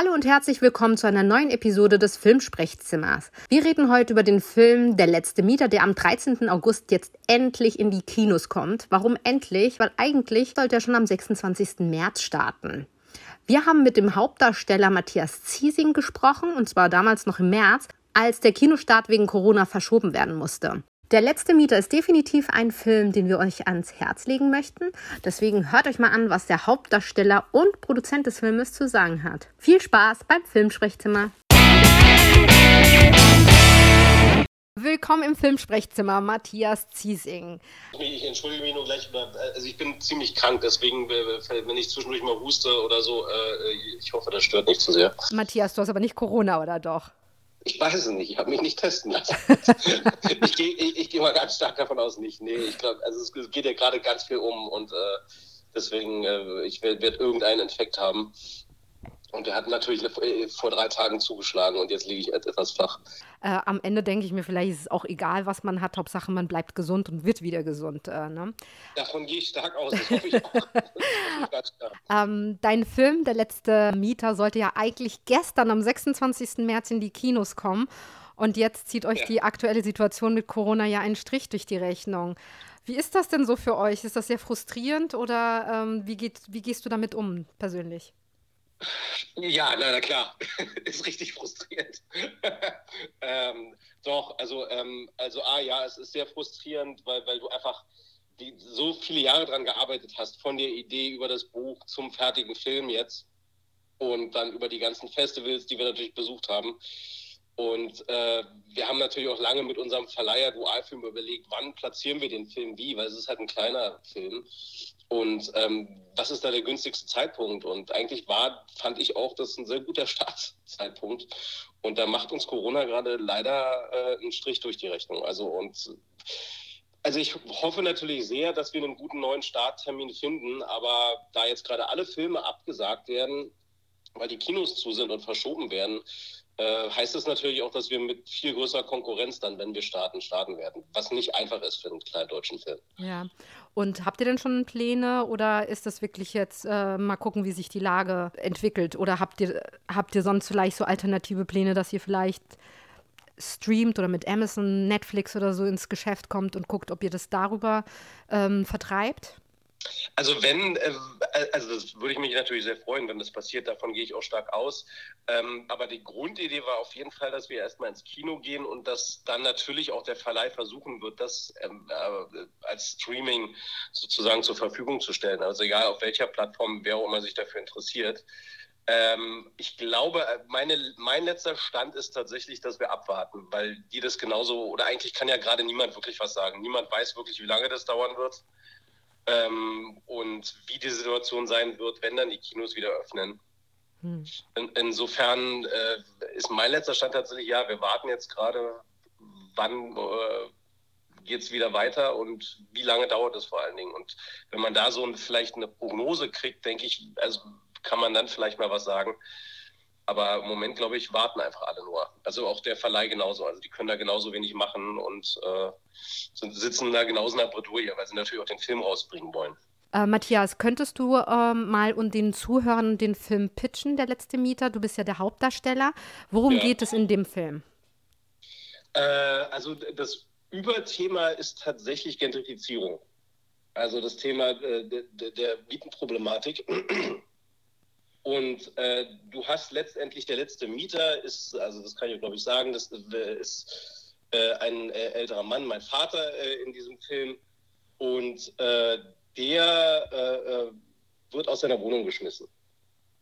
Hallo und herzlich willkommen zu einer neuen Episode des Filmsprechzimmers. Wir reden heute über den Film Der letzte Mieter, der am 13. August jetzt endlich in die Kinos kommt. Warum endlich? Weil eigentlich sollte er schon am 26. März starten. Wir haben mit dem Hauptdarsteller Matthias Ziesing gesprochen, und zwar damals noch im März, als der Kinostart wegen Corona verschoben werden musste. Der letzte Mieter ist definitiv ein Film, den wir euch ans Herz legen möchten. Deswegen hört euch mal an, was der Hauptdarsteller und Produzent des Filmes zu sagen hat. Viel Spaß beim Filmsprechzimmer. Willkommen im Filmsprechzimmer, Matthias Ziesing. Ich entschuldige mich nur gleich, also ich bin ziemlich krank, deswegen, wenn ich zwischendurch mal huste oder so, äh, ich hoffe, das stört nicht zu sehr. Matthias, du hast aber nicht Corona, oder doch? Ich weiß es nicht, ich habe mich nicht testen lassen. ich gehe ich, ich geh mal ganz stark davon aus, nicht. Nee, ich glaube, also es geht ja gerade ganz viel um und äh, deswegen, äh, ich werde werd irgendeinen Infekt haben. Und er hat natürlich äh, vor drei Tagen zugeschlagen und jetzt liege ich etwas flach. Äh, am Ende denke ich mir, vielleicht ist es auch egal, was man hat. Hauptsache, man bleibt gesund und wird wieder gesund. Äh, ne? Davon gehe ich stark aus. Das hoffe ich auch. ähm, dein Film, Der letzte Mieter, sollte ja eigentlich gestern am 26. März in die Kinos kommen. Und jetzt zieht euch ja. die aktuelle Situation mit Corona ja einen Strich durch die Rechnung. Wie ist das denn so für euch? Ist das sehr frustrierend oder ähm, wie, geht, wie gehst du damit um persönlich? Ja, na, na klar, ist richtig frustrierend. ähm, doch, also, ähm, also A, ja, es ist sehr frustrierend, weil, weil du einfach die, so viele Jahre daran gearbeitet hast, von der Idee über das Buch zum fertigen Film jetzt und dann über die ganzen Festivals, die wir natürlich besucht haben. Und äh, wir haben natürlich auch lange mit unserem Verleiher Dualfilm überlegt, wann platzieren wir den Film wie, weil es ist halt ein kleiner Film. Und ähm, was ist da der günstigste Zeitpunkt? Und eigentlich war, fand ich auch, das ein sehr guter Startzeitpunkt. Und da macht uns Corona gerade leider äh, einen Strich durch die Rechnung. Also und also ich hoffe natürlich sehr, dass wir einen guten neuen Starttermin finden, aber da jetzt gerade alle Filme abgesagt werden, weil die Kinos zu sind und verschoben werden, äh, heißt es natürlich auch, dass wir mit viel größerer Konkurrenz dann, wenn wir starten, starten werden. Was nicht einfach ist für einen kleinen deutschen Film. Ja. Und habt ihr denn schon Pläne oder ist das wirklich jetzt äh, mal gucken, wie sich die Lage entwickelt? Oder habt ihr, habt ihr sonst vielleicht so alternative Pläne, dass ihr vielleicht streamt oder mit Amazon, Netflix oder so ins Geschäft kommt und guckt, ob ihr das darüber ähm, vertreibt? Also wenn, äh, also das würde ich mich natürlich sehr freuen, wenn das passiert, davon gehe ich auch stark aus. Ähm, aber die Grundidee war auf jeden Fall, dass wir erstmal ins Kino gehen und dass dann natürlich auch der Verleih versuchen wird, das ähm, äh, als Streaming sozusagen zur Verfügung zu stellen. Also egal auf welcher Plattform, wer auch immer sich dafür interessiert. Ähm, ich glaube, äh, meine, mein letzter Stand ist tatsächlich, dass wir abwarten, weil die das genauso, oder eigentlich kann ja gerade niemand wirklich was sagen. Niemand weiß wirklich, wie lange das dauern wird ähm, und wie die Situation sein wird, wenn dann die Kinos wieder öffnen. Hm. In, insofern äh, ist mein letzter Stand tatsächlich, ja, wir warten jetzt gerade, wann äh, geht es wieder weiter und wie lange dauert es vor allen Dingen. Und wenn man da so ein, vielleicht eine Prognose kriegt, denke ich, also kann man dann vielleicht mal was sagen. Aber im Moment, glaube ich, warten einfach alle nur. Also auch der Verleih genauso. Also die können da genauso wenig machen und äh, sitzen da genauso in der Bredouille, weil sie natürlich auch den Film rausbringen wollen. Äh, Matthias, könntest du äh, mal und den Zuhörern den Film pitchen, Der letzte Mieter? Du bist ja der Hauptdarsteller. Worum ja. geht es in dem Film? Äh, also das Überthema ist tatsächlich Gentrifizierung. Also das Thema äh, der, der Mietenproblematik. Und äh, du hast letztendlich, der letzte Mieter ist, also das kann ich glaube ich sagen, das äh, ist äh, ein äh, älterer Mann, mein Vater äh, in diesem Film. Und äh, der wird aus seiner Wohnung geschmissen.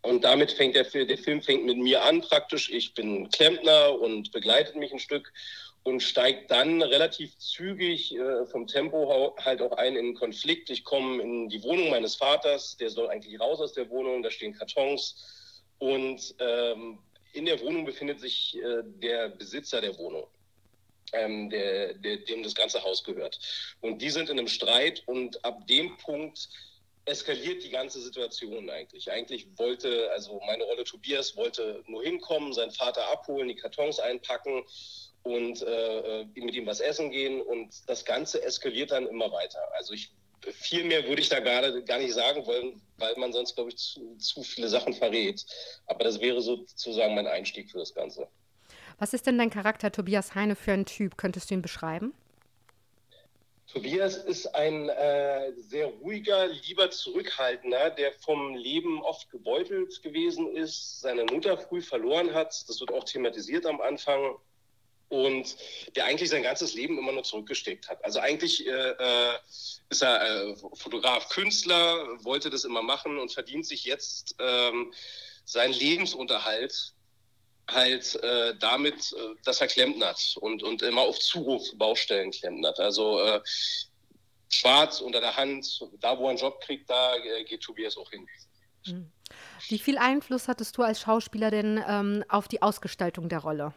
Und damit fängt der, der Film fängt mit mir an praktisch. Ich bin Klempner und begleitet mich ein Stück und steigt dann relativ zügig äh, vom Tempo halt auch ein in Konflikt. Ich komme in die Wohnung meines Vaters, der soll eigentlich raus aus der Wohnung, da stehen Kartons und ähm, in der Wohnung befindet sich äh, der Besitzer der Wohnung. Ähm, der, der, dem das ganze Haus gehört. Und die sind in einem Streit und ab dem Punkt eskaliert die ganze Situation eigentlich. Eigentlich wollte, also meine Rolle Tobias wollte nur hinkommen, seinen Vater abholen, die Kartons einpacken und äh, äh, mit ihm was essen gehen und das Ganze eskaliert dann immer weiter. Also ich viel mehr würde ich da gerade gar nicht sagen wollen, weil man sonst, glaube ich, zu, zu viele Sachen verrät. Aber das wäre sozusagen mein Einstieg für das Ganze. Was ist denn dein Charakter Tobias Heine für ein Typ? Könntest du ihn beschreiben? Tobias ist ein äh, sehr ruhiger, lieber Zurückhaltender, der vom Leben oft gebeutelt gewesen ist, seine Mutter früh verloren hat. Das wird auch thematisiert am Anfang. Und der eigentlich sein ganzes Leben immer nur zurückgesteckt hat. Also eigentlich äh, äh ist er äh, Fotograf, Künstler, wollte das immer machen und verdient sich jetzt ähm, seinen Lebensunterhalt halt äh, damit, äh, dass er klempnert und, und immer auf Zuruf Baustellen klempnert. Also äh, schwarz unter der Hand, da wo er einen Job kriegt, da geht Tobias auch hin. Hm. Wie viel Einfluss hattest du als Schauspieler denn ähm, auf die Ausgestaltung der Rolle?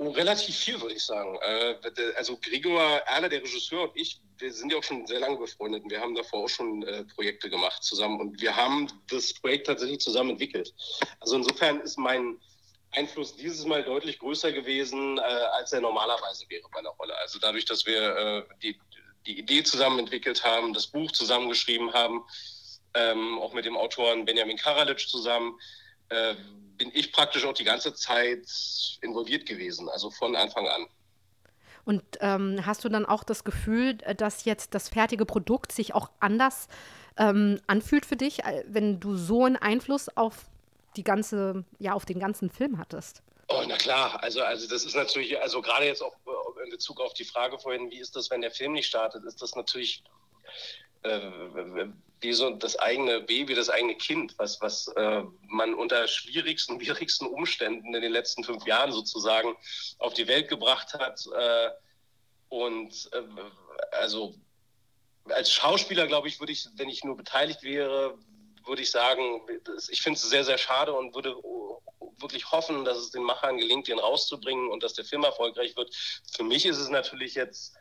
Relativ viel, würde ich sagen. Äh, also Gregor Erler, der Regisseur und ich, wir sind ja auch schon sehr lange befreundet und wir haben davor auch schon äh, Projekte gemacht zusammen und wir haben das Projekt tatsächlich zusammen entwickelt. Also insofern ist mein Einfluss dieses Mal deutlich größer gewesen, äh, als er normalerweise wäre bei einer Rolle. Also dadurch, dass wir die, die Idee zusammen entwickelt haben, das Buch zusammengeschrieben haben, ähm, auch mit dem Autoren Benjamin Karalic zusammen, äh, bin ich praktisch auch die ganze Zeit involviert gewesen, also von Anfang an. Und ähm, hast du dann auch das Gefühl, dass jetzt das fertige Produkt sich auch anders ähm, anfühlt für dich, äh, wenn du so einen Einfluss auf die ganze, ja, auf den ganzen Film hattest? Oh, na klar, also, also das ist natürlich, also gerade jetzt auch äh, in Bezug auf die Frage vorhin, wie ist das, wenn der Film nicht startet, ist das natürlich äh, wie so das eigene Baby, das eigene Kind, was, was äh, man unter schwierigsten, schwierigsten Umständen in den letzten fünf Jahren sozusagen auf die Welt gebracht hat. Äh, und äh, also als Schauspieler, glaube ich, würde ich, wenn ich nur beteiligt wäre, würde ich sagen, ich finde es sehr, sehr schade und würde wirklich hoffen, dass es den Machern gelingt, den rauszubringen und dass der Film erfolgreich wird. Für mich ist es natürlich jetzt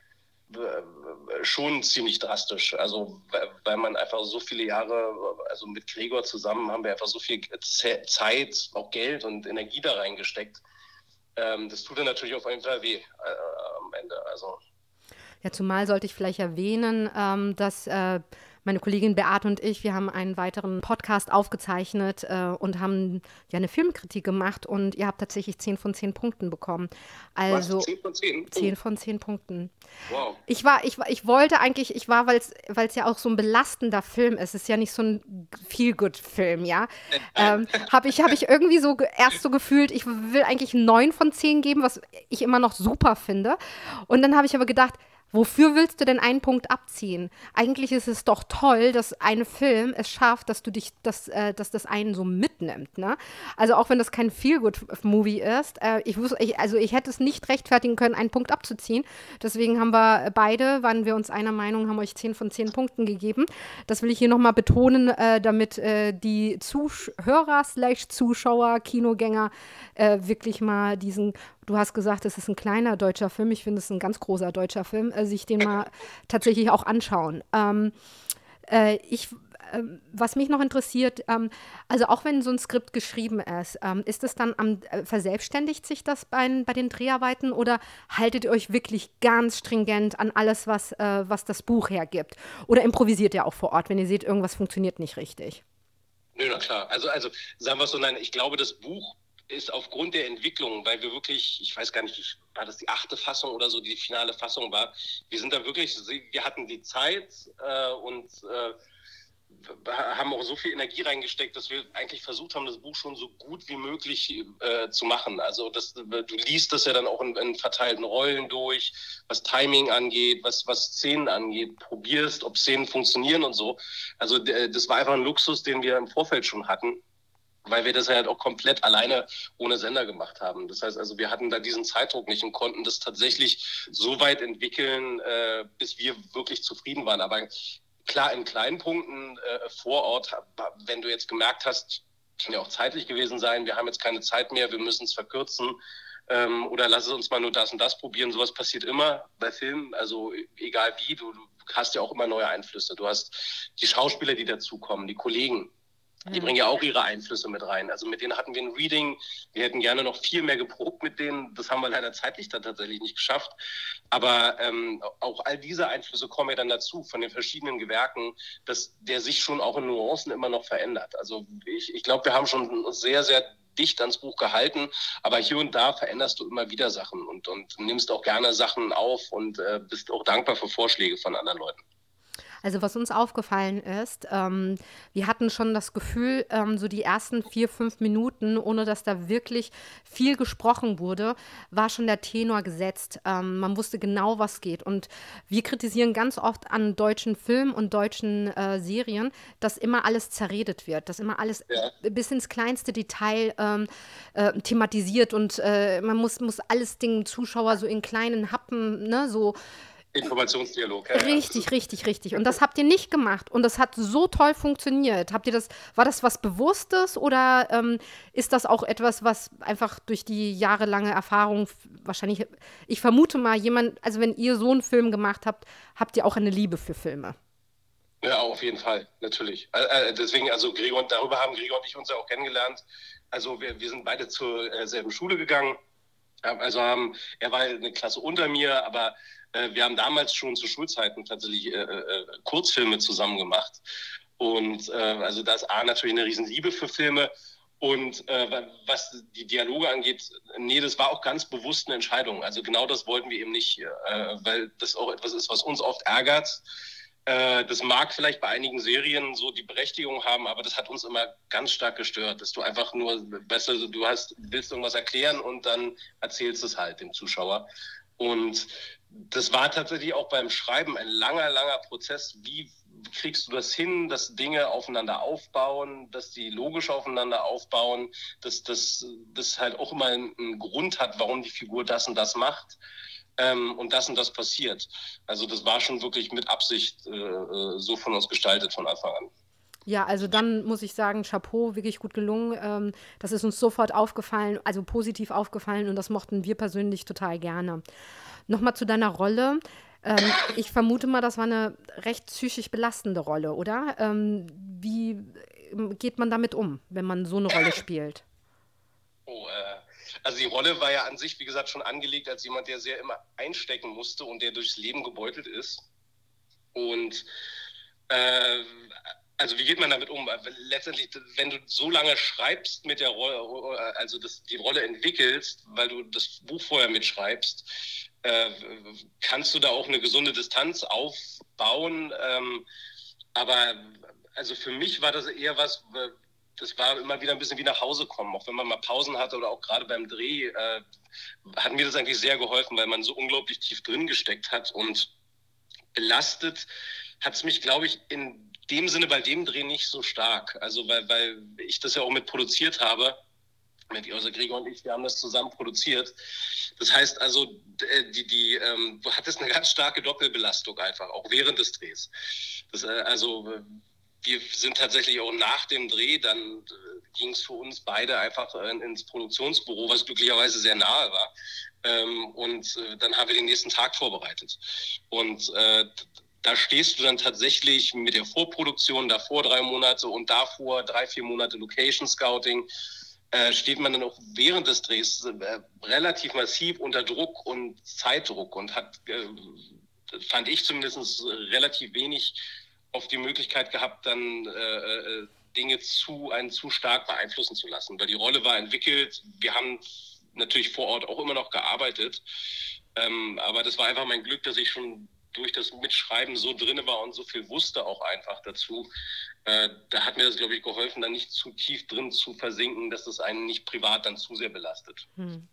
schon ziemlich drastisch. Also weil man einfach so viele Jahre, also mit Gregor zusammen haben wir einfach so viel Zeit, auch Geld und Energie da reingesteckt. Ähm, das tut dann natürlich auf jeden Fall weh äh, am Ende. Also. Ja, zumal sollte ich vielleicht erwähnen, ähm, dass äh, meine Kollegin Beate und ich, wir haben einen weiteren Podcast aufgezeichnet äh, und haben ja eine Filmkritik gemacht und ihr habt tatsächlich 10 von 10 Punkten bekommen. Also Was? 10 von 10? 10 von 10 Punkten. Wow. Ich war, ich ich wollte eigentlich, ich war, weil es ja auch so ein belastender Film ist, es ist ja nicht so ein Feel-Good-Film, ja. ähm, habe ich, hab ich irgendwie so erst so gefühlt, ich will eigentlich 9 von 10 geben, was ich immer noch super finde. Und dann habe ich aber gedacht, Wofür willst du denn einen Punkt abziehen? Eigentlich ist es doch toll, dass ein Film es schafft, dass du dich, dass, äh, dass das einen so mitnimmt. Ne? Also auch wenn das kein Feel-Good-Movie ist, äh, ich, wusste, ich, also ich hätte es nicht rechtfertigen können, einen Punkt abzuziehen. Deswegen haben wir beide, waren wir uns einer Meinung, haben euch 10 von 10 Punkten gegeben. Das will ich hier nochmal betonen, äh, damit äh, die Zuhörer Zuschauer, Kinogänger äh, wirklich mal diesen Du hast gesagt, es ist ein kleiner deutscher Film. Ich finde es ein ganz großer deutscher Film. Äh, sich den mal tatsächlich auch anschauen. Ähm, äh, ich, äh, was mich noch interessiert, ähm, also auch wenn so ein Skript geschrieben ist, ähm, ist es dann am, äh, verselbstständigt sich das bei, bei, den Dreharbeiten oder haltet ihr euch wirklich ganz stringent an alles, was, äh, was das Buch hergibt? Oder improvisiert ihr auch vor Ort, wenn ihr seht, irgendwas funktioniert nicht richtig? Nö, na klar. Also, also sagen wir es so, nein, ich glaube, das Buch ist aufgrund der Entwicklung, weil wir wirklich, ich weiß gar nicht, war das die achte Fassung oder so, die finale Fassung war. Wir sind da wirklich, wir hatten die Zeit äh, und äh, haben auch so viel Energie reingesteckt, dass wir eigentlich versucht haben, das Buch schon so gut wie möglich äh, zu machen. Also das, du liest das ja dann auch in, in, verteilten Rollen durch, was Timing angeht, was, was Szenen angeht, probierst, ob Szenen funktionieren und so. Also das war einfach ein Luxus, den wir im Vorfeld schon hatten weil wir das halt auch komplett alleine ohne Sender gemacht haben. Das heißt also, wir hatten da diesen Zeitdruck nicht und konnten das tatsächlich so weit entwickeln, äh, bis wir wirklich zufrieden waren. Aber klar, in kleinen Punkten äh, vor Ort, wenn du jetzt gemerkt hast, kann ja auch zeitlich gewesen sein, wir haben jetzt keine Zeit mehr, wir müssen es verkürzen. Ähm, oder lass es uns mal nur das und das probieren. Sowas passiert immer bei Filmen. Also egal wie, du, du hast ja auch immer neue Einflüsse. Du hast die Schauspieler, die dazukommen, die Kollegen, Die bringen ja auch ihre Einflüsse mit rein. Also mit denen hatten wir ein Reading. Wir hätten gerne noch viel mehr geprobt mit denen. Das haben wir leider zeitlich dann tatsächlich nicht geschafft. Aber ähm, auch all diese Einflüsse kommen ja dann dazu von den verschiedenen Gewerken, dass der sich schon auch in Nuancen immer noch verändert. Also ich, ich glaube, wir haben schon sehr, sehr dicht ans Buch gehalten, aber hier und da veränderst du immer wieder Sachen und, und nimmst auch gerne Sachen auf und äh, bist auch dankbar für Vorschläge von anderen Leuten. Also was uns aufgefallen ist, ähm, wir hatten schon das Gefühl, ähm, so die ersten vier, fünf Minuten, ohne dass da wirklich viel gesprochen wurde, war schon der Tenor gesetzt. Ähm, man wusste genau, was geht. Und wir kritisieren ganz oft an deutschen Filmen und deutschen äh, Serien, dass immer alles zerredet wird, dass immer alles ja. bis ins kleinste Detail ähm, äh, thematisiert und äh, man muss, muss alles den Zuschauer so in kleinen Happen, ne, so Informationsdialog. Ja, richtig, ja. richtig, richtig. Und das habt ihr nicht gemacht. Und das hat so toll funktioniert. Habt ihr das, war das was Bewusstes oder ähm, ist das auch etwas, was einfach durch die jahrelange Erfahrung wahrscheinlich, ich vermute mal, jemand, also wenn ihr so einen Film gemacht habt, habt ihr auch eine Liebe für Filme. Ja, auf jeden Fall, natürlich. Äh, deswegen, also Gregor, darüber haben Gregor und ich uns ja auch kennengelernt. Also wir, wir sind beide zur äh, selben Schule gegangen. Also haben, er war eine Klasse unter mir, aber äh, wir haben damals schon zu Schulzeiten tatsächlich äh, äh, Kurzfilme zusammen gemacht. Und äh, also da ist A natürlich eine Riesenliebe für Filme. Und äh, was die Dialoge angeht, nee, das war auch ganz bewusst eine Entscheidung. Also genau das wollten wir eben nicht, äh, weil das auch etwas ist, was uns oft ärgert. Äh, das mag vielleicht bei einigen Serien so die Berechtigung haben, aber das hat uns immer ganz stark gestört, dass du einfach nur, besser, du hast, willst irgendwas erklären und dann erzählst es halt dem Zuschauer. Und das war tatsächlich auch beim Schreiben ein langer, langer Prozess. Wie kriegst du das hin, dass Dinge aufeinander aufbauen, dass die logisch aufeinander aufbauen, dass das halt auch immer einen Grund hat, warum die Figur das und das macht ähm, und das und das passiert. Also das war schon wirklich mit Absicht äh, äh so von uns gestaltet von Anfang an. Ja, also dann muss ich sagen, Chapeau, wirklich gut gelungen. Ähm, das ist uns sofort aufgefallen, also positiv aufgefallen und das mochten wir persönlich total gerne. Nochmal zu deiner Rolle. Ähm, ich vermute mal, das war eine recht psychisch belastende Rolle, oder? Ähm, wie ähm, geht man damit um, wenn man so eine Rolle spielt? Oh, äh, also die Rolle war ja an sich, wie gesagt, schon angelegt als jemand, der sehr immer einstecken musste und der durchs Leben gebeutelt ist. Und äh, also wie geht man damit um? Letztendlich, wenn du so lange schreibst mit der Rolle, also das, die Rolle entwickelst, weil du das Buch vorher mitschreibst, äh, kannst du da auch eine gesunde Distanz aufbauen. Ähm, aber also für mich war das eher was, das war immer wieder ein bisschen wie nach Hause kommen. Auch wenn man mal Pausen hatte oder auch gerade beim Dreh, äh, hat mir das eigentlich sehr geholfen, weil man so unglaublich tief drin gesteckt hat und belastet hat es mich, glaube ich, in dem Sinne bei dem Dreh nicht so stark. Also weil, weil ich das ja auch mit produziert habe. Mit also Gregor und ich, wir haben das zusammen produziert. Das heißt also, äh, die, die, ähm, du hattest eine ganz starke Doppelbelastung einfach, auch während des Drehs. Das, äh, also wir sind tatsächlich auch nach dem Dreh, dann äh, ging es für uns beide einfach äh, ins Produktionsbüro, was glücklicherweise sehr nahe war. Ähm, und äh, dann haben wir den nächsten Tag vorbereitet. Und äh, da stehst du dann tatsächlich mit der Vorproduktion davor drei Monate und davor drei, vier Monate Location Scouting. Äh, steht man dann auch während des Drehs äh, relativ massiv unter Druck und Zeitdruck und hat, fand ich zumindest, relativ wenig auf die Möglichkeit gehabt, dann äh, äh, Dinge zu, einen zu stark beeinflussen zu lassen. Weil die Rolle war entwickelt. Wir haben natürlich vor Ort auch immer noch gearbeitet. Ähm, aber das war einfach mein Glück, dass ich schon durch das Mitschreiben so drin war und so viel wusste auch einfach dazu, äh, da hat mir das, glaube ich, geholfen, da nicht zu tief drin zu versinken, dass das einen nicht privat dann zu sehr belastet. Hm.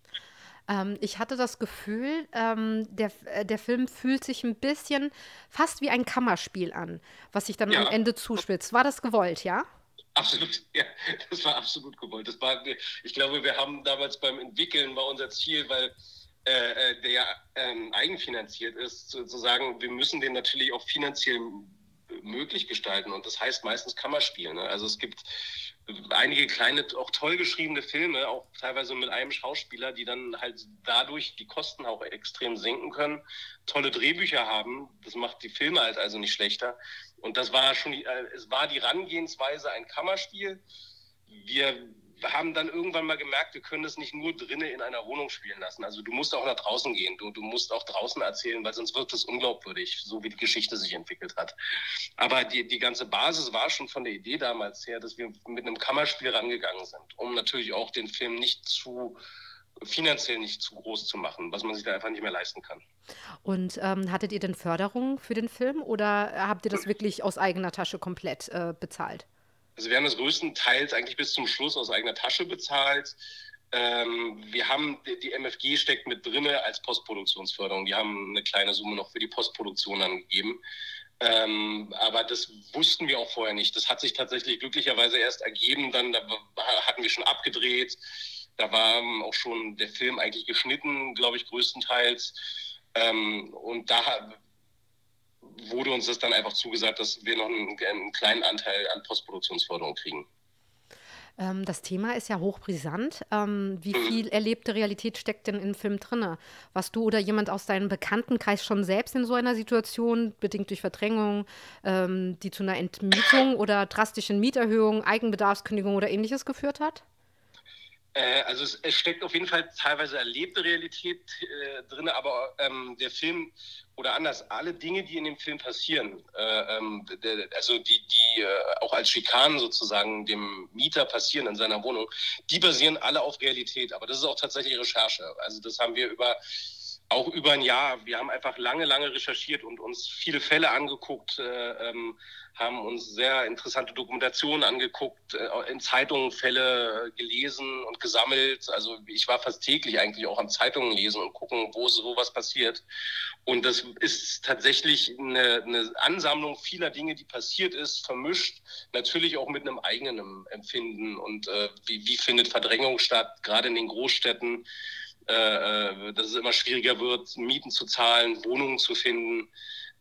Ähm, ich hatte das Gefühl, ähm, der, äh, der Film fühlt sich ein bisschen fast wie ein Kammerspiel an, was sich dann ja. am Ende zuspitzt. War das gewollt, ja? Absolut, ja, das war absolut gewollt. Das war, ich glaube, wir haben damals beim Entwickeln war unser Ziel, weil äh, äh, der ähm, eigenfinanziert ist, zu, zu, sagen, wir müssen den natürlich auch finanziell möglich gestalten. Und das heißt meistens Kammerspiel. Ne? Also es gibt einige kleine, auch toll geschriebene Filme, auch teilweise mit einem Schauspieler, die dann halt dadurch die Kosten auch extrem senken können, tolle Drehbücher haben. Das macht die Filme halt also nicht schlechter. Und das war schon, äh, es war die Rangehensweise ein Kammerspiel. Wir haben dann irgendwann mal gemerkt, wir können das nicht nur drinnen in einer Wohnung spielen lassen. Also du musst auch nach draußen gehen, du, du musst auch draußen erzählen, weil sonst wird es unglaubwürdig, so wie die Geschichte sich entwickelt hat. Aber die, die ganze Basis war schon von der Idee damals her, dass wir mit einem Kammerspiel rangegangen sind, um natürlich auch den Film nicht zu finanziell nicht zu groß zu machen, was man sich da einfach nicht mehr leisten kann. Und ähm, hattet ihr denn Förderung für den Film oder habt ihr das wirklich aus eigener Tasche komplett äh, bezahlt? Also wir haben das größtenteils eigentlich bis zum Schluss aus eigener Tasche bezahlt. Ähm, wir haben, die MFG steckt mit drinne als Postproduktionsförderung. Die haben eine kleine Summe noch für die Postproduktion angegeben. Ähm, aber das wussten wir auch vorher nicht. Das hat sich tatsächlich glücklicherweise erst ergeben. Dann da hatten wir schon abgedreht. Da war auch schon der Film eigentlich geschnitten, glaube ich, größtenteils. Ähm, und da wurde uns das dann einfach zugesagt, dass wir noch einen, einen kleinen Anteil an Postproduktionsförderung kriegen. Ähm, das Thema ist ja hochbrisant. Ähm, wie mhm. viel erlebte Realität steckt denn im Film drin? Warst du oder jemand aus deinem Bekanntenkreis schon selbst in so einer Situation, bedingt durch Verdrängung, ähm, die zu einer Entmietung oder drastischen Mieterhöhung, Eigenbedarfskündigung oder ähnliches geführt hat? Äh, also es, es, steckt auf jeden Fall teilweise erlebte Realität äh, drin, aber ähm, der Film oder anders, alle Dinge, die in dem Film passieren, äh, ähm, der, also die, die äh, auch als Schikanen sozusagen dem Mieter passieren in seiner Wohnung, die basieren alle auf Realität. Aber das ist auch tatsächlich Recherche. Also das haben wir über auch über ein Jahr. Wir haben einfach lange, lange recherchiert und uns viele Fälle angeguckt, äh, ähm, haben uns sehr interessante Dokumentationen angeguckt, äh, in Zeitungen Fälle gelesen und gesammelt. Also ich war fast täglich eigentlich auch an Zeitungen lesen und gucken, wo so was passiert. Und das ist tatsächlich eine, eine Ansammlung vieler Dinge, die passiert ist, vermischt natürlich auch mit einem eigenen Empfinden und äh, wie, wie findet Verdrängung statt, gerade in den Großstädten äh, äh, dass es immer schwieriger wird, Mieten zu zahlen, Wohnungen zu finden.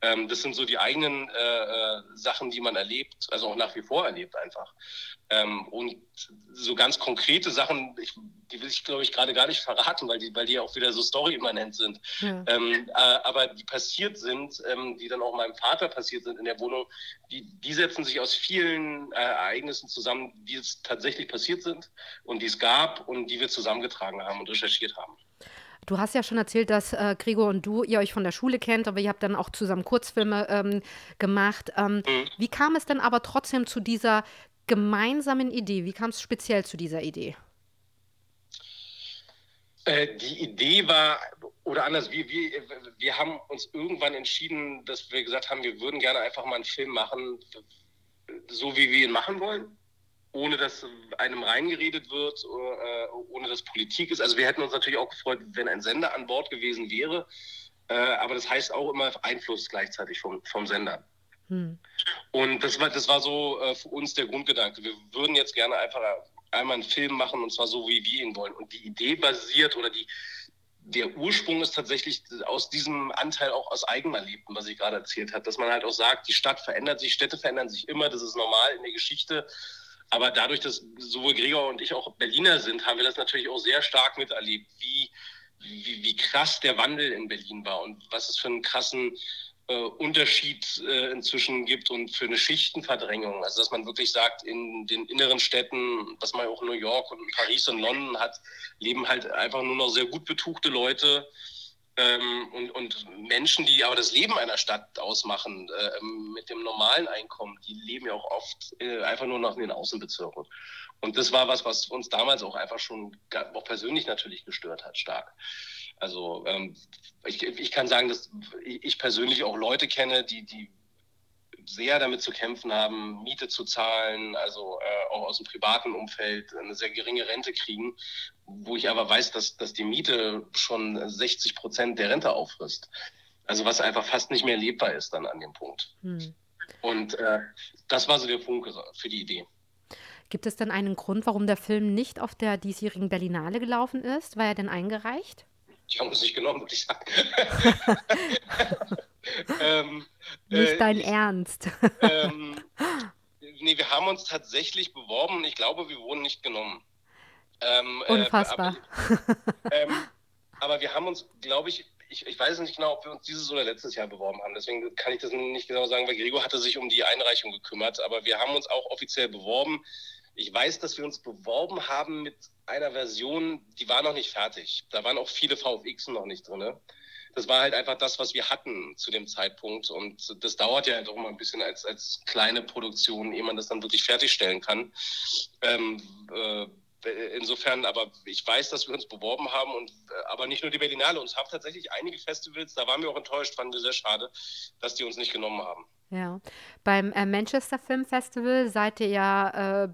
Ähm, das sind so die eigenen äh, äh, Sachen, die man erlebt, also auch nach wie vor erlebt einfach. Ähm, und so ganz konkrete Sachen, ich, die will ich, glaube ich, gerade gar nicht verraten, weil die, weil die auch wieder so story-immanent sind. Ja. Ähm, äh, aber die passiert sind, ähm, die dann auch meinem Vater passiert sind in der Wohnung, die, die setzen sich aus vielen äh, Ereignissen zusammen, die es tatsächlich passiert sind und die es gab und die wir zusammengetragen haben und recherchiert haben. Du hast ja schon erzählt, dass äh, Gregor und du, ihr euch von der Schule kennt, aber ihr habt dann auch zusammen Kurzfilme ähm, gemacht. Ähm, mhm. Wie kam es denn aber trotzdem zu dieser gemeinsamen Idee? Wie kam es speziell zu dieser Idee? Äh, die Idee war, oder anders, wir, wir, wir haben uns irgendwann entschieden, dass wir gesagt haben, wir würden gerne einfach mal einen Film machen, so wie wir ihn machen wollen ohne dass einem reingeredet wird, äh, ohne dass Politik ist. Also wir hätten uns natürlich auch gefreut, wenn ein Sender an Bord gewesen wäre. Äh, aber das heißt auch immer Einfluss gleichzeitig vom, vom Sender. Hm. Und das war, das war so äh, für uns der Grundgedanke. Wir würden jetzt gerne einfach einmal einen Film machen und zwar so, wie wir ihn wollen. Und die Idee basiert oder die, der Ursprung ist tatsächlich aus diesem Anteil auch aus eigenem Erlebten, was ich gerade erzählt habe, dass man halt auch sagt, die Stadt verändert sich, Städte verändern sich immer, das ist normal in der Geschichte. Aber dadurch, dass sowohl Gregor und ich auch Berliner sind, haben wir das natürlich auch sehr stark miterlebt, wie, wie, wie krass der Wandel in Berlin war und was es für einen krassen äh, Unterschied äh, inzwischen gibt und für eine Schichtenverdrängung. Also dass man wirklich sagt, in den inneren Städten, was man auch in New York und Paris und London hat, leben halt einfach nur noch sehr gut betuchte Leute ähm, und, und, Menschen, die aber das Leben einer Stadt ausmachen, äh, mit dem normalen Einkommen, die leben ja auch oft äh, einfach nur noch in den Außenbezirken. Und das war was, was uns damals auch einfach schon, auch persönlich natürlich gestört hat, stark. Also ähm, ich, ich kann sagen, dass ich persönlich auch Leute kenne, die, die sehr damit zu kämpfen haben, Miete zu zahlen, also äh, auch aus dem privaten Umfeld eine sehr geringe Rente kriegen, wo ich aber weiß, dass, dass die Miete schon 60 Prozent der Rente auffrisst. Also was einfach fast nicht mehr lebbar ist dann an dem Punkt. Hm. Und äh, das war so der Punkt für die Idee. Gibt es denn einen Grund, warum der Film nicht auf der diesjährigen Berlinale gelaufen ist? War er denn eingereicht? Die haben es nicht genommen, würde ich sagen. ähm, Nicht äh, dein Ernst. ähm, nee, wir haben uns tatsächlich beworben und ich glaube, wir wurden nicht genommen. Ähm, äh, Unfassbar. Äh, aber, ähm, aber, wir haben uns, glaube ich, ich, ich, weiß nicht genau, ob wir uns dieses oder letztes Jahr beworben haben. Deswegen kann ich das nicht genau sagen, weil Gregor hatte sich um die Einreichung gekümmert. Aber wir haben uns auch offiziell beworben. Ich weiß, dass wir uns beworben haben mit einer Version, die war noch nicht fertig. Da waren auch viele VFX noch nicht drin das war halt einfach das, was wir hatten zu dem Zeitpunkt. Und das dauert ja halt auch mal ein bisschen als, als kleine Produktion, ehe man das dann wirklich fertigstellen kann. Ähm, äh, insofern, aber ich weiß, dass wir uns beworben haben und äh, aber nicht nur die Berlinale, uns haben tatsächlich einige Festivals, da waren wir auch enttäuscht, fanden wir sehr schade, dass die uns nicht genommen haben. Ja, beim äh, Manchester Film Festival seid ihr ja, äh,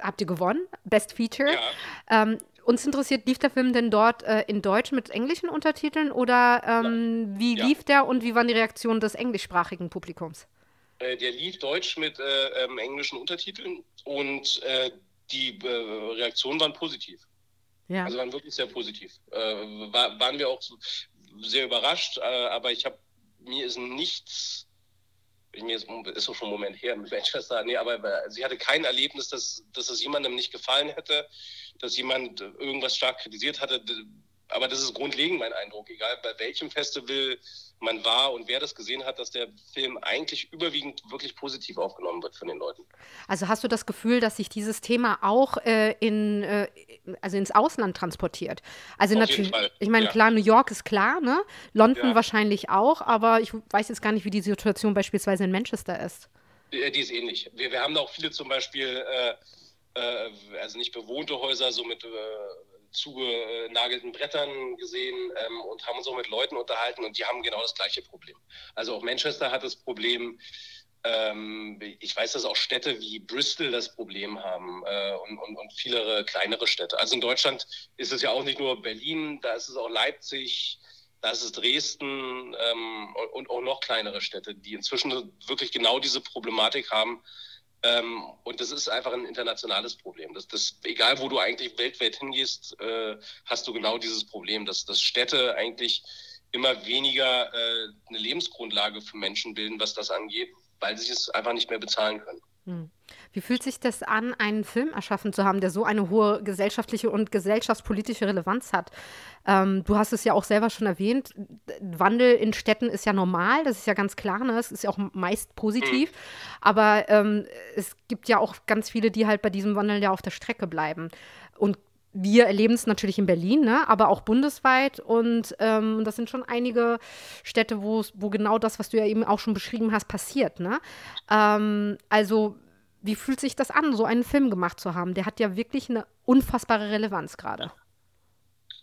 habt ihr gewonnen, Best Feature. Ja. Ähm, uns interessiert, lief der Film denn dort äh, in Deutsch mit englischen Untertiteln oder ähm, wie ja. lief der und wie waren die Reaktionen des englischsprachigen Publikums? Äh, der lief Deutsch mit äh, ähm, englischen Untertiteln und äh, die äh, Reaktionen waren positiv. Ja. Also waren wirklich sehr positiv. War, waren wir auch sehr überrascht, aber ich habe mir ist nichts mir ist, ist so schon ein Moment her mit Manchester, nee, aber sie hatte kein Erlebnis, dass, dass es jemandem nicht gefallen hätte dass jemand irgendwas stark kritisiert hatte. Aber das ist grundlegend mein Eindruck, egal bei welchem Festival man war und wer das gesehen hat, dass der Film eigentlich überwiegend wirklich positiv aufgenommen wird von den Leuten. Also hast du das Gefühl, dass sich dieses Thema auch äh, in, äh, also ins Ausland transportiert? Also natürlich, ich meine, ja. klar, New York ist klar, ne? London ja. wahrscheinlich auch, aber ich weiß jetzt gar nicht, wie die Situation beispielsweise in Manchester ist. Die, die ist ähnlich. Wir, wir haben da auch viele zum Beispiel. Äh, äh, also nicht bewohnte Häuser, so mit äh, zugenagelten Brettern gesehen ähm, und haben uns auch mit Leuten unterhalten und die haben genau das gleiche Problem. Also auch Manchester hat das Problem, ähm, ich weiß, dass auch Städte wie Bristol das Problem haben äh, und, und, und viele kleinere Städte. Also in Deutschland ist es ja auch nicht nur Berlin, da ist es auch Leipzig, da ist es Dresden ähm, und auch noch kleinere Städte, die inzwischen wirklich genau diese Problematik haben, ähm, und das ist einfach ein internationales Problem. Das, das, egal, wo du eigentlich weltweit hingehst, äh, hast du genau dieses Problem, dass, dass Städte eigentlich immer weniger äh, eine Lebensgrundlage für Menschen bilden, was das angeht, weil sie es einfach nicht mehr bezahlen können. Hm. Wie fühlt sich das an, einen Film erschaffen zu haben, der so eine hohe gesellschaftliche und gesellschaftspolitische Relevanz hat? Ähm, du hast es ja auch selber schon erwähnt, Wandel in Städten ist ja normal, das ist ja ganz klar, ne? es ist ja auch meist positiv, mhm. aber ähm, es gibt ja auch ganz viele, die halt bei diesem Wandel ja auf der Strecke bleiben. Und wir erleben es natürlich in Berlin, ne? aber auch bundesweit. Und ähm, das sind schon einige Städte, wo, genau das, was du ja eben auch schon beschrieben hast, passiert. Ne? Ähm, also, wie fühlt sich das an, so einen Film gemacht zu haben? Der hat ja wirklich eine unfassbare Relevanz gerade.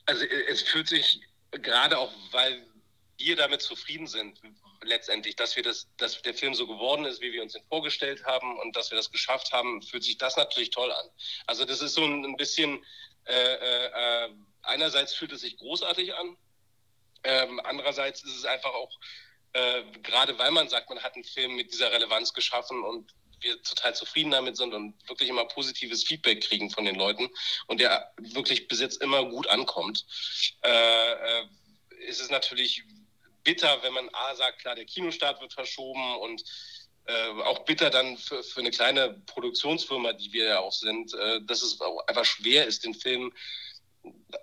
Also, es fühlt sich gerade auch, weil wir damit zufrieden sind, letztendlich, dass wir das, dass der Film so geworden ist, wie wir uns ihn vorgestellt haben und dass wir das geschafft haben, fühlt sich das natürlich toll an. Also das ist so ein bisschen äh, äh, äh, einerseits fühlt es sich großartig an, ähm, andererseits ist es einfach auch, äh, gerade weil man sagt, man hat einen Film mit dieser Relevanz geschaffen und wir total zufrieden damit sind und wirklich immer positives Feedback kriegen von den Leuten und der wirklich bis jetzt immer gut ankommt, äh, äh, ist es natürlich bitter, wenn man A sagt, klar, der Kinostart wird verschoben und äh, auch bitter dann für, für, eine kleine Produktionsfirma, die wir ja auch sind, äh, dass es einfach schwer ist, den Film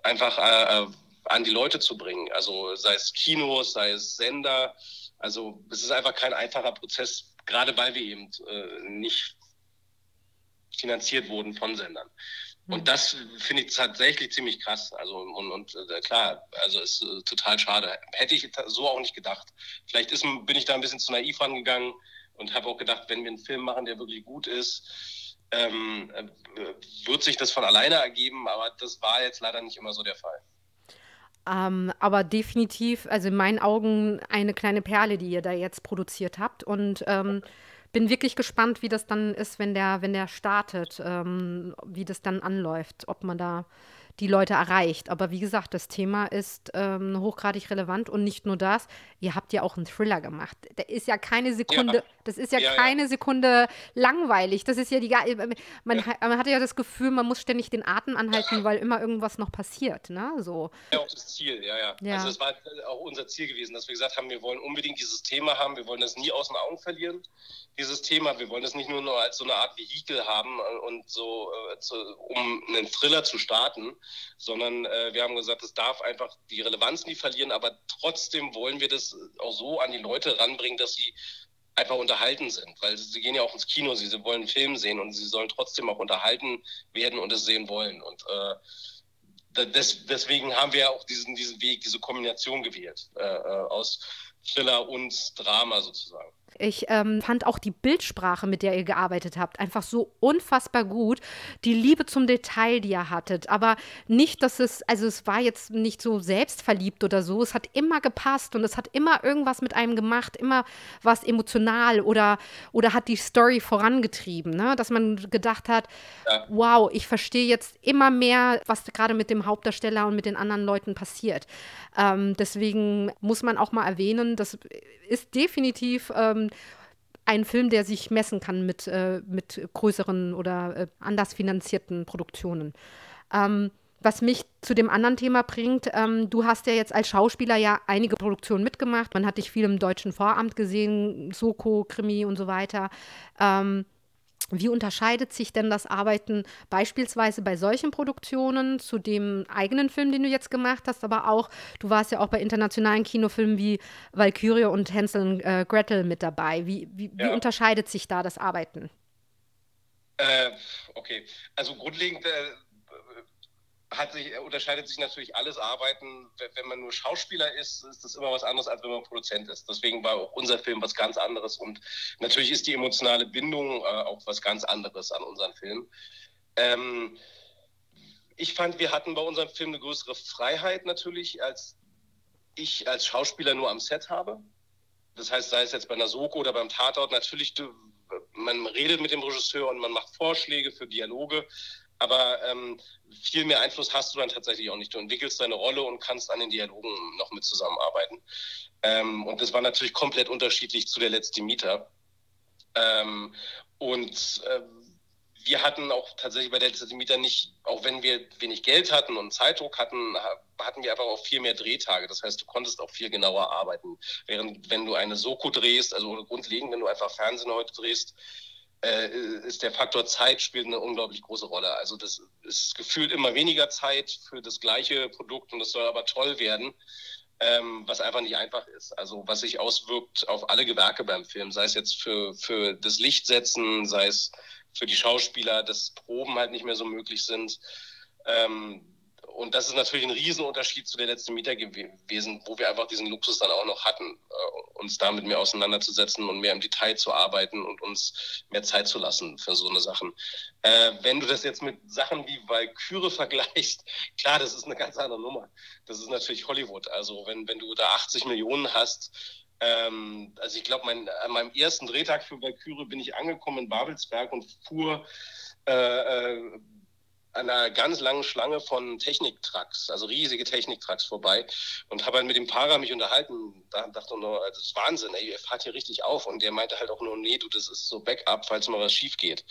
einfach äh, äh, an die Leute zu bringen. Also sei es Kinos, sei es Sender. Also es ist einfach kein einfacher Prozess, gerade weil wir eben äh, nicht finanziert wurden von Sendern. Und das finde ich tatsächlich ziemlich krass. Also und, und äh, klar, also ist äh, total schade. Hätte ich so auch nicht gedacht. Vielleicht ist, bin ich da ein bisschen zu naiv rangegangen und habe auch gedacht, wenn wir einen Film machen, der wirklich gut ist, ähm, äh, wird sich das von alleine ergeben, aber das war jetzt leider nicht immer so der Fall. Ähm, aber definitiv, also in meinen Augen eine kleine Perle, die ihr da jetzt produziert habt. Und ähm, bin wirklich gespannt, wie das dann ist, wenn der, wenn der startet, ähm, wie das dann anläuft, ob man da die Leute erreicht. Aber wie gesagt, das Thema ist ähm, hochgradig relevant und nicht nur das, ihr habt ja auch einen Thriller gemacht. Der ist ja keine Sekunde, ja. das ist ja, ja keine ja. Sekunde langweilig. Das ist ja die man, man hat ja das Gefühl, man muss ständig den Atem anhalten, weil immer irgendwas noch passiert. Ne? So. Ja, auch das Ziel, ja, ja. Also das war auch unser Ziel gewesen, dass wir gesagt haben, wir wollen unbedingt dieses Thema haben, wir wollen das nie aus den Augen verlieren, dieses Thema. Wir wollen das nicht nur als so eine Art Vehikel haben und so, äh, zu, um einen Thriller zu starten, sondern äh, wir haben gesagt, es darf einfach die Relevanz nie verlieren, aber trotzdem wollen wir das auch so an die Leute ranbringen, dass sie einfach unterhalten sind, weil sie gehen ja auch ins Kino, sie, wollen einen Film sehen und sie sollen trotzdem auch unterhalten werden und es sehen wollen. Und äh, des, deswegen haben wir auch diesen, diesen Weg, diese Kombination gewählt äh, äh aus Thriller und Drama sozusagen. Ich ähm, fand auch die Bildsprache, mit der ihr gearbeitet habt, einfach so unfassbar gut. Die Liebe zum Detail, die ihr hattet. Aber nicht, dass es, also es war jetzt nicht so selbstverliebt oder so. Es hat immer gepasst und es hat immer irgendwas mit einem gemacht, immer was emotional oder, oder hat die Story vorangetrieben. Ne? Dass man gedacht hat, ja. wow, ich verstehe jetzt immer mehr, was gerade mit dem Hauptdarsteller und mit den anderen Leuten passiert. Ähm, deswegen muss man auch mal erwähnen, das ist definitiv. Ähm, ein Film, der sich messen kann mit, äh, mit größeren oder äh, anders finanzierten Produktionen. Ähm, was mich zu dem anderen Thema bringt, ähm, du hast ja jetzt als Schauspieler ja einige Produktionen mitgemacht. Man hat dich viel im deutschen Voramt gesehen, Soko, Krimi und so weiter. Ähm, wie unterscheidet sich denn das Arbeiten beispielsweise bei solchen Produktionen zu dem eigenen Film, den du jetzt gemacht hast, aber auch, du warst ja auch bei internationalen Kinofilmen wie Valkyrie und Hänsel und äh, Gretel mit dabei. Wie, wie, ja. wie, unterscheidet sich da das Arbeiten? Äh, okay, also grundlegend äh, sich, unterscheidet sich natürlich alles Arbeiten. Wenn man nur Schauspieler ist, ist das immer was anderes, als wenn man Produzent ist. Deswegen war auch unser Film was ganz anderes. Und natürlich ist die emotionale Bindung äh, auch was ganz anderes an unseren Film. Ähm, ich fand, wir hatten bei unserem Film eine größere Freiheit natürlich, als ich als Schauspieler nur am Set habe. Das heißt, sei es jetzt bei einer Soko oder beim Tatort, natürlich, man redet mit dem Regisseur und man macht Vorschläge für Dialoge, aber ähm, viel mehr Einfluss hast du dann tatsächlich auch nicht. Du entwickelst deine Rolle und kannst an den Dialogen noch mit zusammenarbeiten. Ähm, und das war natürlich komplett unterschiedlich zu der letzte Mieter. Ähm, und äh, wir hatten auch tatsächlich bei der letzten Mieter nicht, auch wenn wir wenig Geld hatten und Zeitdruck hatten, hatten wir einfach auch viel mehr Drehtage. Das heißt, du konntest auch viel genauer arbeiten. Während wenn du eine Soko drehst, also grundlegend, wenn du einfach Fernsehen heute drehst, ist der Faktor Zeit spielt eine unglaublich große Rolle. Also das ist gefühlt immer weniger Zeit für das gleiche Produkt und das soll aber toll werden, ähm, was einfach nicht einfach ist. Also was sich auswirkt auf alle Gewerke beim Film, sei es jetzt für, für das Lichtsetzen, sei es für die Schauspieler, dass Proben halt nicht mehr so möglich sind. Ähm, und das ist natürlich ein Riesenunterschied zu der letzten Mieter gewesen, wo wir einfach diesen Luxus dann auch noch hatten, äh, uns damit mehr auseinanderzusetzen und mehr im Detail zu arbeiten und uns mehr Zeit zu lassen für so eine Sachen. Äh, wenn du das jetzt mit Sachen wie Valkyrie vergleichst, klar, das ist eine ganz andere Nummer. Das ist natürlich Hollywood. Also wenn, wenn du da 80 Millionen hast, ähm, also ich glaube, mein, an meinem ersten Drehtag für Valkyrie bin ich angekommen in Babelsberg und fuhr äh, äh einer ganz langen Schlange von Techniktrucks, also riesige Techniktrucks vorbei und habe halt mit dem Fahrer mich unterhalten. Da dachte ich nur, das ist Wahnsinn, ey, ihr fahrt hier richtig auf. Und der meinte halt auch nur, nee, du, das ist so Backup, falls mal was schief geht.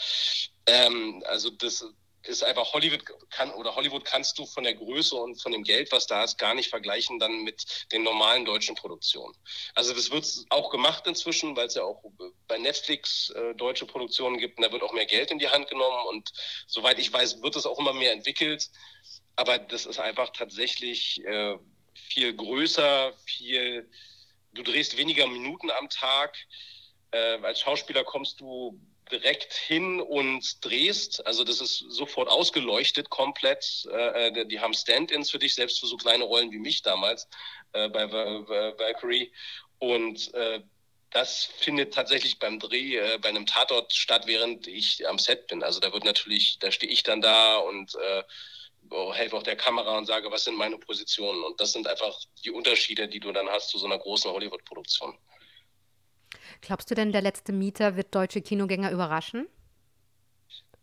Ähm, also das ist einfach Hollywood kann oder Hollywood kannst du von der Größe und von dem Geld, was da ist, gar nicht vergleichen dann mit den normalen deutschen Produktionen. Also das wird auch gemacht inzwischen, weil es ja auch bei Netflix äh, deutsche Produktionen gibt und da wird auch mehr Geld in die Hand genommen und soweit ich weiß, wird es auch immer mehr entwickelt. Aber das ist einfach tatsächlich äh, viel größer, viel, du drehst weniger Minuten am Tag. Äh, als Schauspieler kommst du direkt hin und drehst. Also das ist sofort ausgeleuchtet komplett. Äh, äh die haben Stand-ins für dich, selbst für so kleine Rollen wie mich damals äh, bei Valkyrie. Und äh, das findet tatsächlich beim Dreh äh, bei einem Tatort statt, während ich am Set bin. Also da wird natürlich, da stehe ich dann da und äh, helfe auch der Kamera und sage, was sind meine Positionen. Und das sind einfach die Unterschiede, die du dann hast zu so einer großen Hollywood-Produktion. Glaubst du denn, der letzte Mieter wird deutsche Kinogänger überraschen?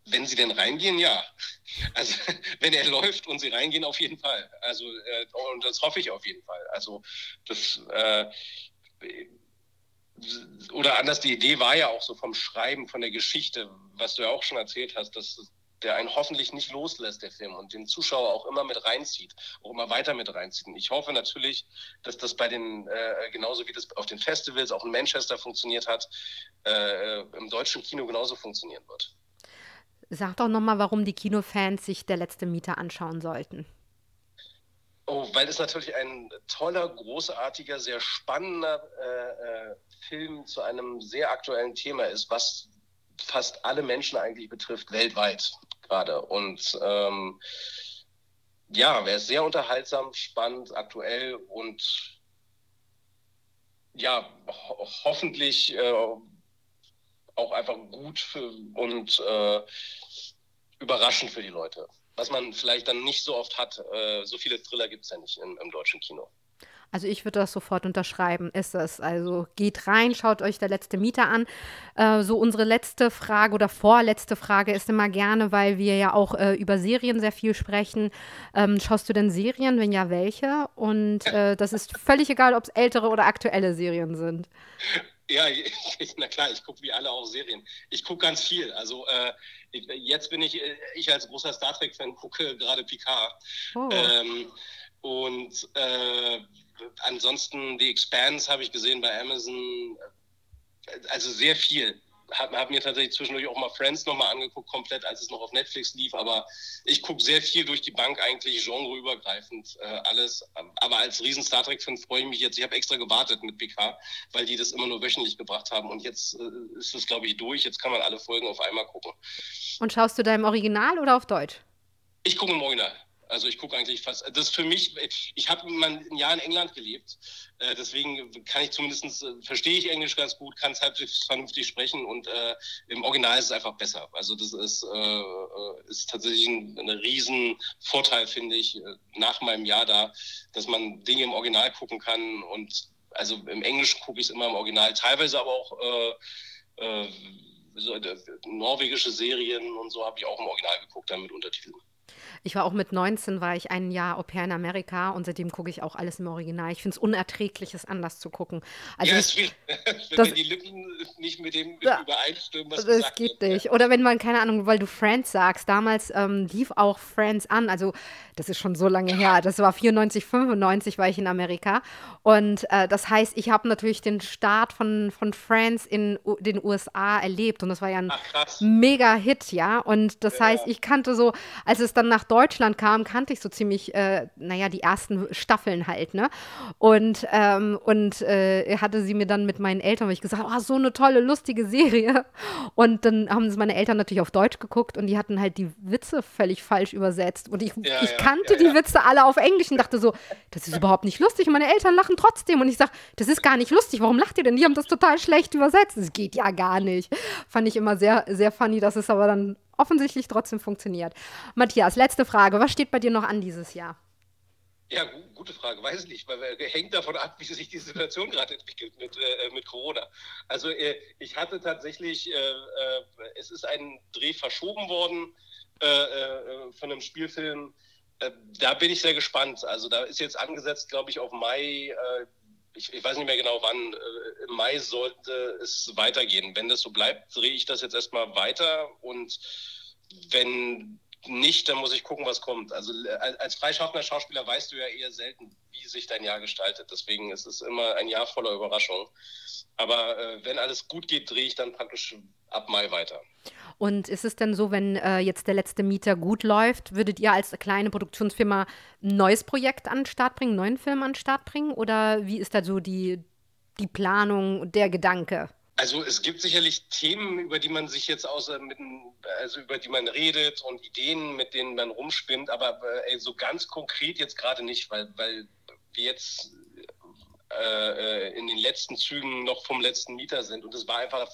Wenn sie denn reingehen, ja. Also wenn er läuft und sie reingehen, auf jeden Fall. Also äh, und das hoffe ich auf jeden Fall. Also das äh, oder anders, die Idee war ja auch so vom Schreiben, von der Geschichte, was du ja auch schon erzählt hast, dass der einen hoffentlich nicht loslässt, der Film, und den Zuschauer auch immer mit reinzieht, auch immer weiter mit reinzieht. Und ich hoffe natürlich, dass das bei den, äh, genauso wie das auf den Festivals auch in Manchester funktioniert hat, äh, im deutschen Kino genauso funktionieren wird. Sag doch nochmal, warum die Kinofans sich der letzte Mieter anschauen sollten. Oh, weil es natürlich ein toller, großartiger, sehr spannender äh, äh, Film zu einem sehr aktuellen Thema ist, was fast alle Menschen eigentlich betrifft, weltweit gerade. Und ähm, ja, ist sehr unterhaltsam, spannend, aktuell und ja, ho hoffentlich äh, auch einfach gut für, und äh, überraschend für die Leute was man vielleicht dann nicht so oft hat. Äh, so viele Thriller gibt es ja nicht im, im deutschen Kino. Also ich würde das sofort unterschreiben, ist es. Also geht rein, schaut euch der letzte Mieter an. Äh, so unsere letzte Frage oder vorletzte Frage ist immer gerne, weil wir ja auch äh, über Serien sehr viel sprechen. Ähm, schaust du denn Serien? Wenn ja, welche? Und äh, das ist völlig egal, ob es ältere oder aktuelle Serien sind. Ja, na klar, ich gucke wie alle auch Serien. Ich gucke ganz viel. Also äh, jetzt bin ich, äh, ich als großer Star Trek-Fan gucke gerade Picard. Oh. Ähm, und äh, ansonsten The Expanse habe ich gesehen bei Amazon. Also sehr viel habe hab mir tatsächlich zwischendurch auch mal Friends nochmal angeguckt, komplett, als es noch auf Netflix lief. Aber ich gucke sehr viel durch die Bank eigentlich, genreübergreifend äh, alles. Aber als riesen Star Trek-Fan freue ich mich jetzt. Ich habe extra gewartet mit PK, weil die das immer nur wöchentlich gebracht haben. Und jetzt äh, ist es, glaube ich, durch. Jetzt kann man alle Folgen auf einmal gucken. Und schaust du da im Original oder auf Deutsch? Ich gucke im Original. Also ich gucke eigentlich fast, das ist für mich, ich habe ein Jahr in England gelebt, äh, deswegen kann ich zumindest, äh, verstehe ich Englisch ganz gut, kann es halt vernünftig sprechen und äh, im Original ist es einfach besser. Also das ist, äh, äh ist tatsächlich ein, ein riesen finde ich, äh, nach meinem Jahr da, dass man Dinge im Original gucken kann und also im Englischen gucke ich es immer im Original, teilweise aber auch so, norwegische Serien und so habe ich auch im Original geguckt, dann mit Untertiteln. Ich war auch mit 19, war ich ein Jahr Au pair in Amerika und seitdem gucke ich auch alles im Original. Ich finde es unerträglich, es anders zu gucken. Also ja, wird, wenn die Lücken nicht mit dem ja, übereinstimmen, was das gesagt geht wird. nicht. Oder wenn man, keine Ahnung, weil du Friends sagst, damals ähm, lief auch Friends an, also das ist schon so lange her, das war 94, 95 war ich in Amerika und äh, das heißt, ich habe natürlich den Start von, von Friends in U den USA erlebt und das war ja ein Ach, mega Hit, ja, und das ja. heißt, ich kannte so, als es dann nach Deutschland kam, kannte ich so ziemlich, äh, naja, die ersten Staffeln halt, ne? Und, ähm, und äh, hatte sie mir dann mit meinen Eltern, weil ich gesagt oh, so eine tolle, lustige Serie. Und dann haben es meine Eltern natürlich auf Deutsch geguckt und die hatten halt die Witze völlig falsch übersetzt. Und ich, ja, ich kannte ja, ja, die Witze alle auf Englisch und dachte so, das ist überhaupt nicht lustig. Und meine Eltern lachen trotzdem. Und ich sage, das ist gar nicht lustig. Warum lacht ihr denn? Die haben das total schlecht übersetzt. Das geht ja gar nicht. Fand ich immer sehr, sehr funny, dass es aber dann offensichtlich trotzdem funktioniert. Matthias, letzte Frage. Was steht bei dir noch an dieses Jahr? Ja, gute Frage, weiß ich nicht, weil äh, hängt davon ab, wie sich die Situation gerade entwickelt mit, äh, mit Corona. Also äh, ich hatte tatsächlich, äh, äh es ist ein Dreh verschoben worden äh, von einem Spielfilm. da bin ich sehr gespannt. Also da ist jetzt angesetzt, glaube ich, auf Mai. Ich, ich, weiß nicht mehr genau wann. Im Mai sollte es weitergehen. Wenn das so bleibt, drehe ich das jetzt erstmal weiter und wenn nicht, dann muss ich gucken, was kommt. Also äh, als freischaffender Schauspieler weißt du ja eher selten, wie sich dein Jahr gestaltet. Deswegen ist es immer ein Jahr voller Überraschungen. Aber äh, wenn alles gut geht, drehe ich dann praktisch ab Mai weiter. Und ist es denn so, wenn äh, jetzt der letzte Mieter gut läuft, würdet ihr als kleine Produktionsfirma ein neues Projekt an den Start bringen, einen neuen Film an den Start bringen? Oder wie ist da so die, die Planung, der Gedanke? Also es gibt sicherlich Themen, über die man sich jetzt außer mit, also über die man redet und Ideen, mit denen man rumspinnt, aber äh, so ganz konkret jetzt gerade nicht, weil, weil wir jetzt in den letzten Zügen noch vom letzten Mieter sind. Und es war einfach,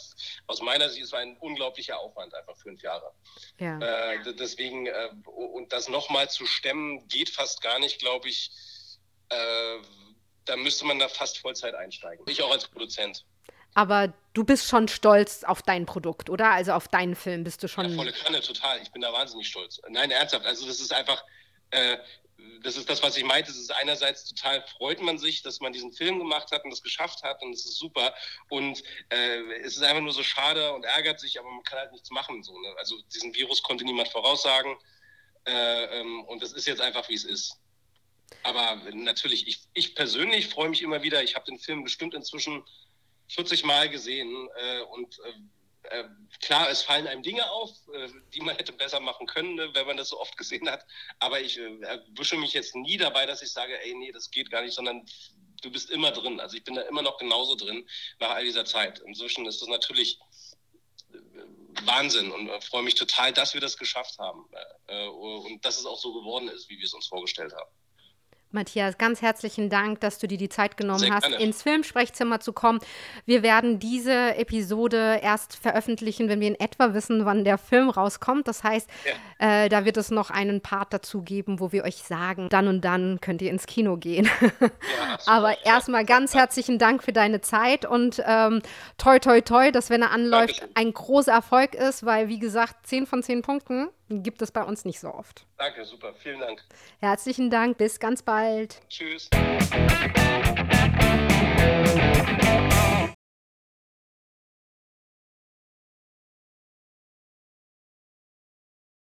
aus meiner Sicht, es war ein unglaublicher Aufwand, einfach fünf Jahre. Ja. Äh, deswegen, äh, und das nochmal zu stemmen, geht fast gar nicht, glaube ich. Äh, da müsste man da fast Vollzeit einsteigen. Ich auch als Produzent. Aber du bist schon stolz auf dein Produkt, oder? Also auf deinen Film bist du schon. Ja, volle Kanne, total. Ich bin da wahnsinnig stolz. Nein, ernsthaft. Also das ist einfach, äh, das ist das, was ich meinte. Es ist einerseits total freut man sich, dass man diesen Film gemacht hat und das geschafft hat und es ist super. Und äh, es ist einfach nur so schade und ärgert sich, aber man kann halt nichts machen. So, ne? Also diesen Virus konnte niemand voraussagen. Äh, ähm, und es ist jetzt einfach, wie es ist. Aber natürlich, ich, ich persönlich freue mich immer wieder. Ich habe den Film bestimmt inzwischen 40 Mal gesehen äh, und äh, äh, klar, es fallen einem Dinge auf, äh, die man hätte besser machen können, ne, wenn man das so oft gesehen hat. Aber ich äh, erwische mich jetzt nie dabei, dass ich sage, ey, nee, das geht gar nicht, sondern du bist immer drin. Also ich bin da immer noch genauso drin nach all dieser Zeit. Inzwischen ist das natürlich äh, Wahnsinn und freue mich total, dass wir das geschafft haben und dass es auch so geworden ist, wie wir es uns vorgestellt haben. Matthias, ganz herzlichen Dank, dass du dir die Zeit genommen hast, ins Filmsprechzimmer zu kommen. Wir werden diese Episode erst veröffentlichen, wenn wir in etwa wissen, wann der Film rauskommt. Das heißt, ja. äh, da wird es noch einen Part dazu geben, wo wir euch sagen, dann und dann könnt ihr ins Kino gehen. Ja, Aber erstmal ganz herzlichen Dank für deine Zeit und ähm, toi, toi, toi, dass wenn er anläuft, Dankeschön. ein großer Erfolg ist, weil, wie gesagt, 10 von 10 Punkten gibt es bei uns nicht so oft. Danke, super, vielen Dank. Herzlichen Dank, bis ganz bald. Tschüss.